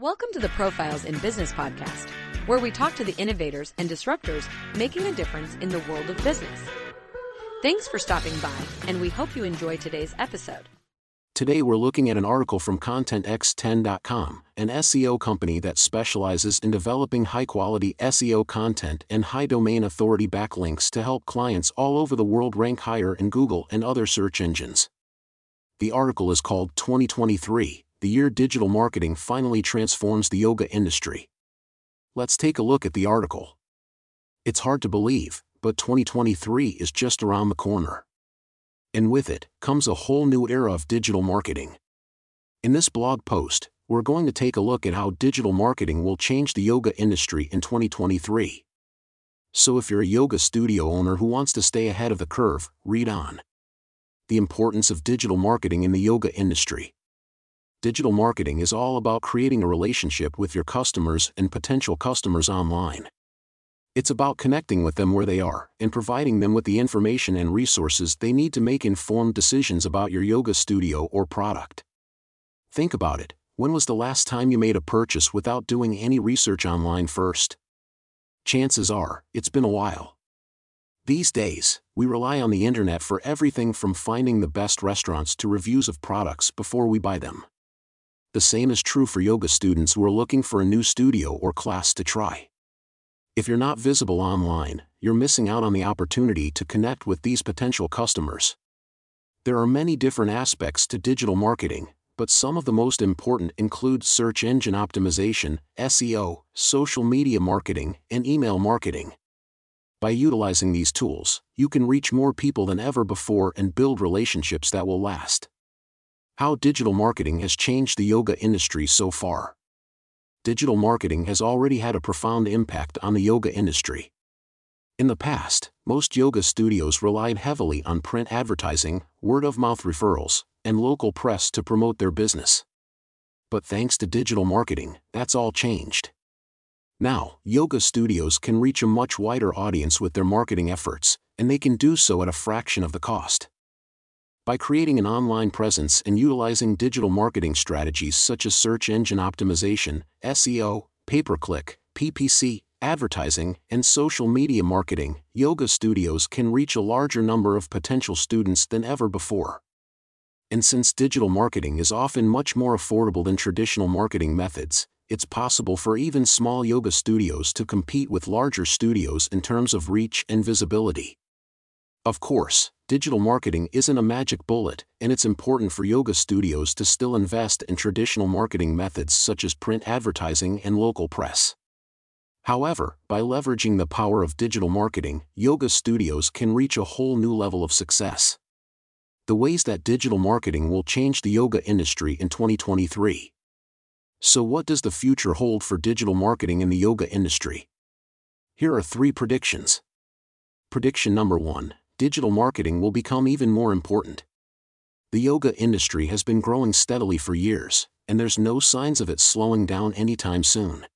Welcome to the Profiles in Business podcast, where we talk to the innovators and disruptors making a difference in the world of business. Thanks for stopping by, and we hope you enjoy today's episode. Today we're looking at an article from ContentX10.com, an SEO company that specializes in developing high-quality SEO content and high domain authority backlinks to help clients all over the world rank higher in Google and other search engines. The article is called 2023, the year digital marketing finally transforms the yoga industry. Let's take a look at the article. It's hard to believe, but 2023 is just around the corner and with it comes a whole new era of digital marketing. In this blog post, we're going to take a look at how digital marketing will change the yoga industry in 2023. So if you're a yoga studio owner who wants to stay ahead of the curve, read on. The importance of digital marketing in the yoga industry. Digital marketing is all about creating a relationship with your customers and potential customers online. It's about connecting with them where they are and providing them with the information and resources they need to make informed decisions about your yoga studio or product. Think about it when was the last time you made a purchase without doing any research online first? Chances are, it's been a while. These days, we rely on the internet for everything from finding the best restaurants to reviews of products before we buy them. The same is true for yoga students who are looking for a new studio or class to try. If you're not visible online, you're missing out on the opportunity to connect with these potential customers. There are many different aspects to digital marketing, but some of the most important include search engine optimization, SEO, social media marketing, and email marketing. By utilizing these tools, you can reach more people than ever before and build relationships that will last. How digital marketing has changed the yoga industry so far digital marketing has already had a profound impact on the yoga industry. In the past, most yoga studios relied heavily on print advertising, word of mouth referrals, and local press to promote their business. But thanks to digital marketing, that's all changed. Now, yoga studios can reach a much wider audience with their marketing efforts, and they can do so at a fraction of the cost. By creating an online presence and utilizing digital marketing strategies such as search engine optimization, SEO, pay per click, PPC, advertising, and social media marketing, yoga studios can reach a larger number of potential students than ever before. And since digital marketing is often much more affordable than traditional marketing methods, it's possible for even small yoga studios to compete with larger studios in terms of reach and visibility. Of course, digital marketing isn't a magic bullet, and it's important for yoga studios to still invest in traditional marketing methods such as print advertising and local press. However, by leveraging the power of digital marketing, yoga studios can reach a whole new level of success. The ways that digital marketing will change the yoga industry in 2023. So, what does the future hold for digital marketing in the yoga industry? Here are three predictions. Prediction number one digital marketing will become even more important. The yoga industry has been growing steadily for years, and there's no signs of it slowing down anytime soon.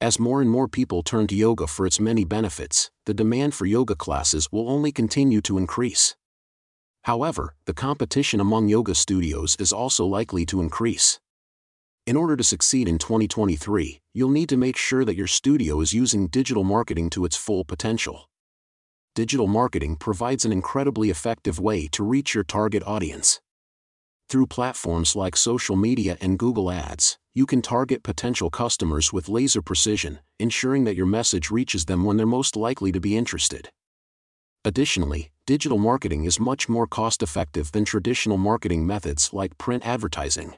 As more and more people turn to yoga for its many benefits, the demand for yoga classes will only continue to increase. However, the competition among yoga studios is also likely to increase. In order to succeed in 2023, you'll need to make sure that your studio is using digital marketing to its full potential digital marketing provides an incredibly effective way to reach your target audience. Through platforms like social media and Google Ads, you can target potential customers with laser precision, ensuring that your message reaches them when they're most likely to be interested. Additionally, digital marketing is much more cost effective than traditional marketing methods like print advertising.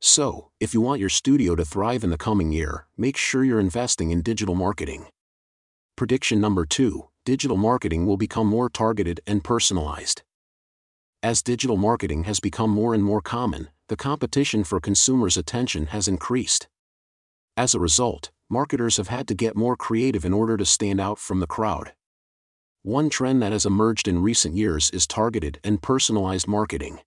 So, if you want your studio to thrive in the coming year, make sure you're investing in digital marketing. Prediction number two digital marketing will become more targeted and personalized. As digital marketing has become more and more common, the competition for consumers' attention has increased. As a result, marketers have had to get more creative in order to stand out from the crowd. One trend that has emerged in recent years is targeted and personalized marketing.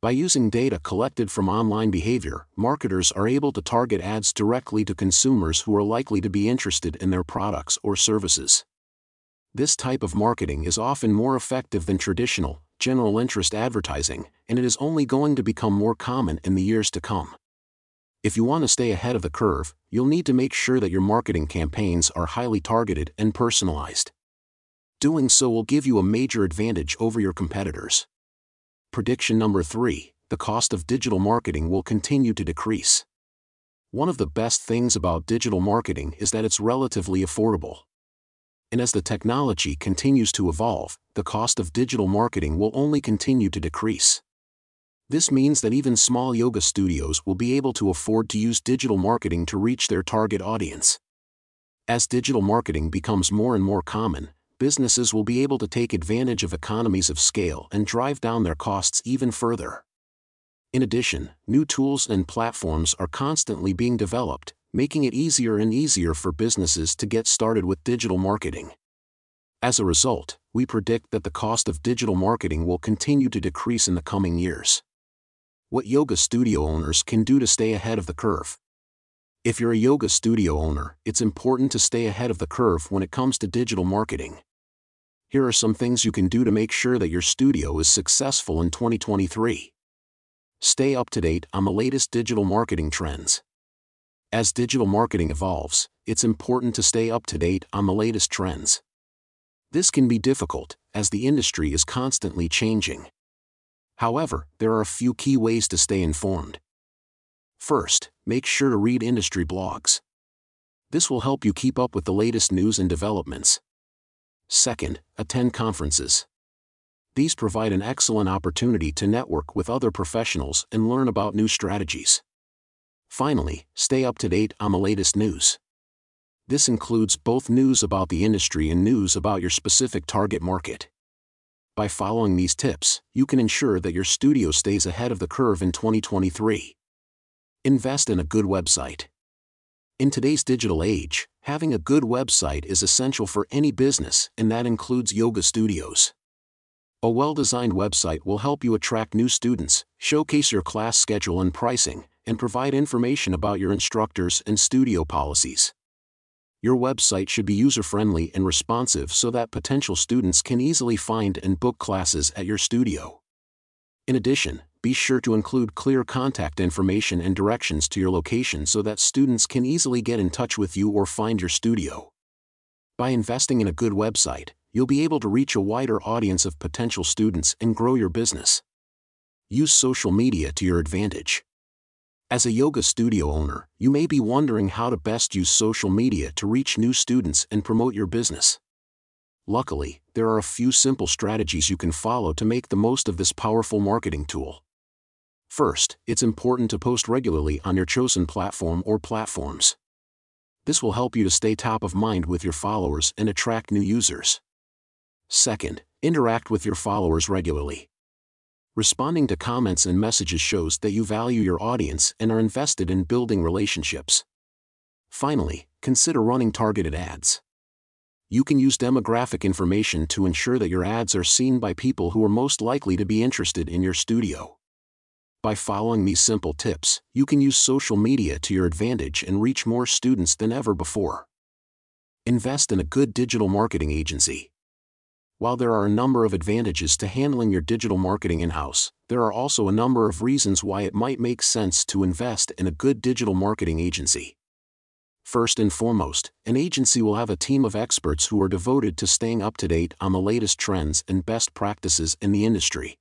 By using data collected from online behavior, marketers are able to target ads directly to consumers who are likely to be interested in their products or services. This type of marketing is often more effective than traditional, general interest advertising, and it is only going to become more common in the years to come. If you want to stay ahead of the curve, you'll need to make sure that your marketing campaigns are highly targeted and personalized. Doing so will give you a major advantage over your competitors. Prediction number 3 The cost of digital marketing will continue to decrease. One of the best things about digital marketing is that it's relatively affordable. And as the technology continues to evolve, the cost of digital marketing will only continue to decrease. This means that even small yoga studios will be able to afford to use digital marketing to reach their target audience. As digital marketing becomes more and more common, businesses will be able to take advantage of economies of scale and drive down their costs even further. In addition, new tools and platforms are constantly being developed, making it easier and easier for businesses to get started with digital marketing. As a result, we predict that the cost of digital marketing will continue to decrease in the coming years what yoga studio owners can do to stay ahead of the curve. If you're a yoga studio owner, it's important to stay ahead of the curve when it comes to digital marketing. Here are some things you can do to make sure that your studio is successful in 2023. Stay up to date on the latest digital marketing trends. As digital marketing evolves, it's important to stay up to date on the latest trends. This can be difficult, as the industry is constantly changing. However, there are a few key ways to stay informed. First, make sure to read industry blogs. This will help you keep up with the latest news and developments. Second, attend conferences. These provide an excellent opportunity to network with other professionals and learn about new strategies. Finally, stay up to date on the latest news. This includes both news about the industry and news about your specific target market. By following these tips, you can ensure that your studio stays ahead of the curve in 2023. Invest in a good website. In today's digital age, having a good website is essential for any business, and that includes yoga studios. A well designed website will help you attract new students, showcase your class schedule and pricing, and provide information about your instructors and studio policies your website should be user-friendly and responsive so that potential students can easily find and book classes at your studio. In addition, be sure to include clear contact information and directions to your location so that students can easily get in touch with you or find your studio. By investing in a good website, you'll be able to reach a wider audience of potential students and grow your business. Use social media to your advantage. As a yoga studio owner, you may be wondering how to best use social media to reach new students and promote your business. Luckily, there are a few simple strategies you can follow to make the most of this powerful marketing tool. First, it's important to post regularly on your chosen platform or platforms. This will help you to stay top of mind with your followers and attract new users. Second, interact with your followers regularly. Responding to comments and messages shows that you value your audience and are invested in building relationships. Finally, consider running targeted ads. You can use demographic information to ensure that your ads are seen by people who are most likely to be interested in your studio. By following these simple tips, you can use social media to your advantage and reach more students than ever before. Invest in a good digital marketing agency. While there are a number of advantages to handling your digital marketing in house, there are also a number of reasons why it might make sense to invest in a good digital marketing agency. First and foremost, an agency will have a team of experts who are devoted to staying up to date on the latest trends and best practices in the industry.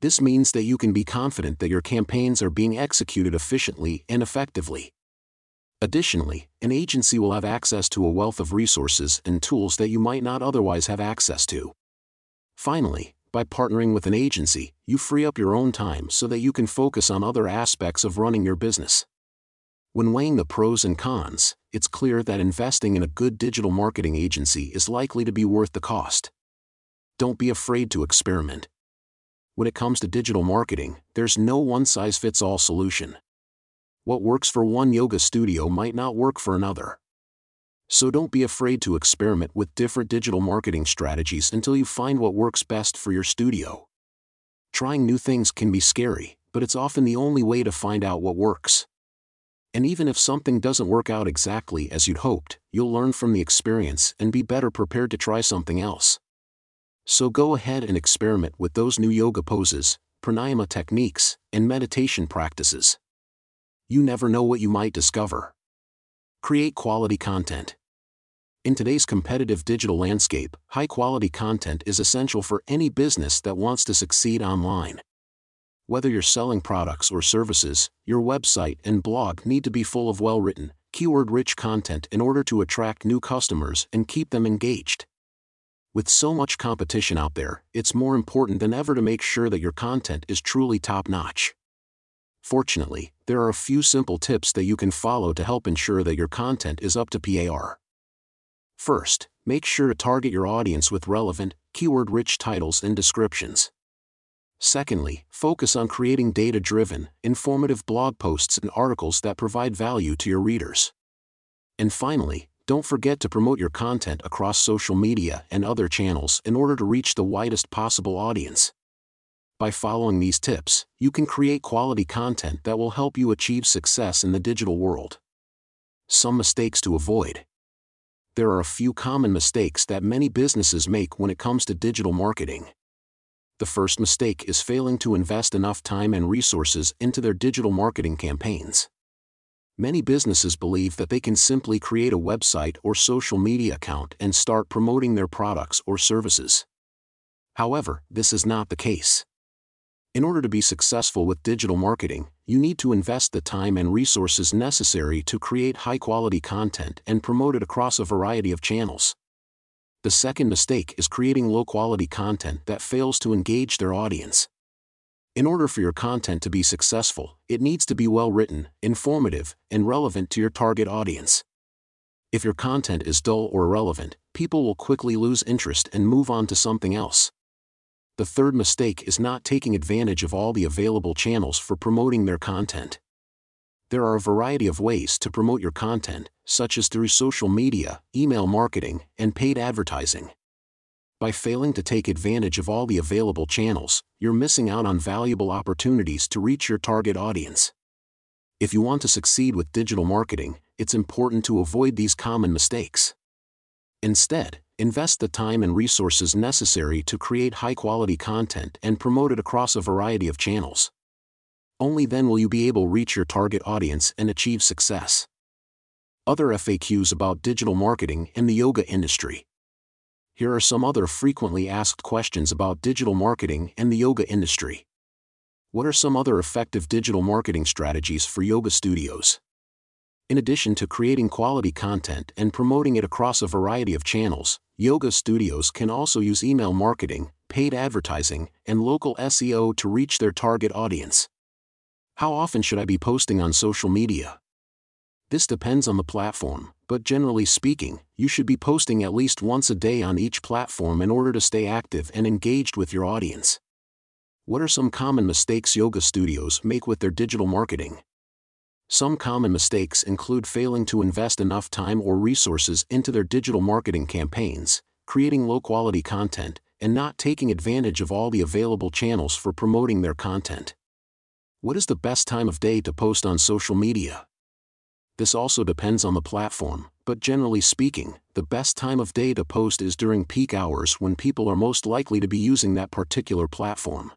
This means that you can be confident that your campaigns are being executed efficiently and effectively. Additionally, an agency will have access to a wealth of resources and tools that you might not otherwise have access to. Finally, by partnering with an agency, you free up your own time so that you can focus on other aspects of running your business. When weighing the pros and cons, it's clear that investing in a good digital marketing agency is likely to be worth the cost. Don't be afraid to experiment. When it comes to digital marketing, there's no one size fits all solution what works for one yoga studio might not work for another. So don't be afraid to experiment with different digital marketing strategies until you find what works best for your studio. Trying new things can be scary, but it's often the only way to find out what works. And even if something doesn't work out exactly as you'd hoped, you'll learn from the experience and be better prepared to try something else. So go ahead and experiment with those new yoga poses, pranayama techniques, and meditation practices. You never know what you might discover. Create quality content. In today's competitive digital landscape, high quality content is essential for any business that wants to succeed online. Whether you're selling products or services, your website and blog need to be full of well written, keyword rich content in order to attract new customers and keep them engaged. With so much competition out there, it's more important than ever to make sure that your content is truly top notch. Fortunately, there are a few simple tips that you can follow to help ensure that your content is up to PAR. First, make sure to target your audience with relevant, keyword rich titles and descriptions. Secondly, focus on creating data driven, informative blog posts and articles that provide value to your readers. And finally, don't forget to promote your content across social media and other channels in order to reach the widest possible audience. By following these tips, you can create quality content that will help you achieve success in the digital world. Some mistakes to avoid there are a few common mistakes that many businesses make when it comes to digital marketing. The first mistake is failing to invest enough time and resources into their digital marketing campaigns. Many businesses believe that they can simply create a website or social media account and start promoting their products or services. However, this is not the case. In order to be successful with digital marketing, you need to invest the time and resources necessary to create high quality content and promote it across a variety of channels. The second mistake is creating low quality content that fails to engage their audience. In order for your content to be successful, it needs to be well written, informative, and relevant to your target audience. If your content is dull or irrelevant, people will quickly lose interest and move on to something else. The third mistake is not taking advantage of all the available channels for promoting their content. There are a variety of ways to promote your content, such as through social media, email marketing, and paid advertising. By failing to take advantage of all the available channels, you're missing out on valuable opportunities to reach your target audience. If you want to succeed with digital marketing, it's important to avoid these common mistakes. Instead, invest the time and resources necessary to create high quality content and promote it across a variety of channels. Only then will you be able to reach your target audience and achieve success. Other FAQs about digital marketing in the yoga industry. Here are some other frequently asked questions about digital marketing and the yoga industry. What are some other effective digital marketing strategies for yoga studios? In addition to creating quality content and promoting it across a variety of channels, yoga studios can also use email marketing, paid advertising, and local SEO to reach their target audience. How often should I be posting on social media? This depends on the platform, but generally speaking, you should be posting at least once a day on each platform in order to stay active and engaged with your audience. What are some common mistakes yoga studios make with their digital marketing? Some common mistakes include failing to invest enough time or resources into their digital marketing campaigns, creating low quality content, and not taking advantage of all the available channels for promoting their content. What is the best time of day to post on social media? This also depends on the platform, but generally speaking, the best time of day to post is during peak hours when people are most likely to be using that particular platform.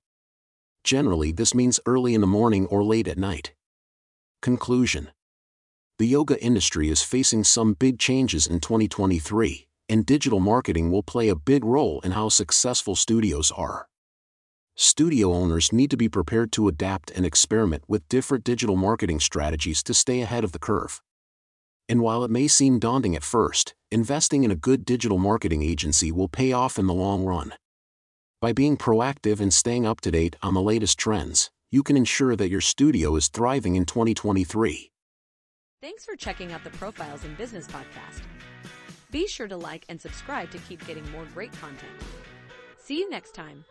Generally, this means early in the morning or late at night. Conclusion The yoga industry is facing some big changes in 2023, and digital marketing will play a big role in how successful studios are. Studio owners need to be prepared to adapt and experiment with different digital marketing strategies to stay ahead of the curve. And while it may seem daunting at first, investing in a good digital marketing agency will pay off in the long run. By being proactive and staying up to date on the latest trends, you can ensure that your studio is thriving in 2023. Thanks for checking out the Profiles in Business podcast. Be sure to like and subscribe to keep getting more great content. See you next time.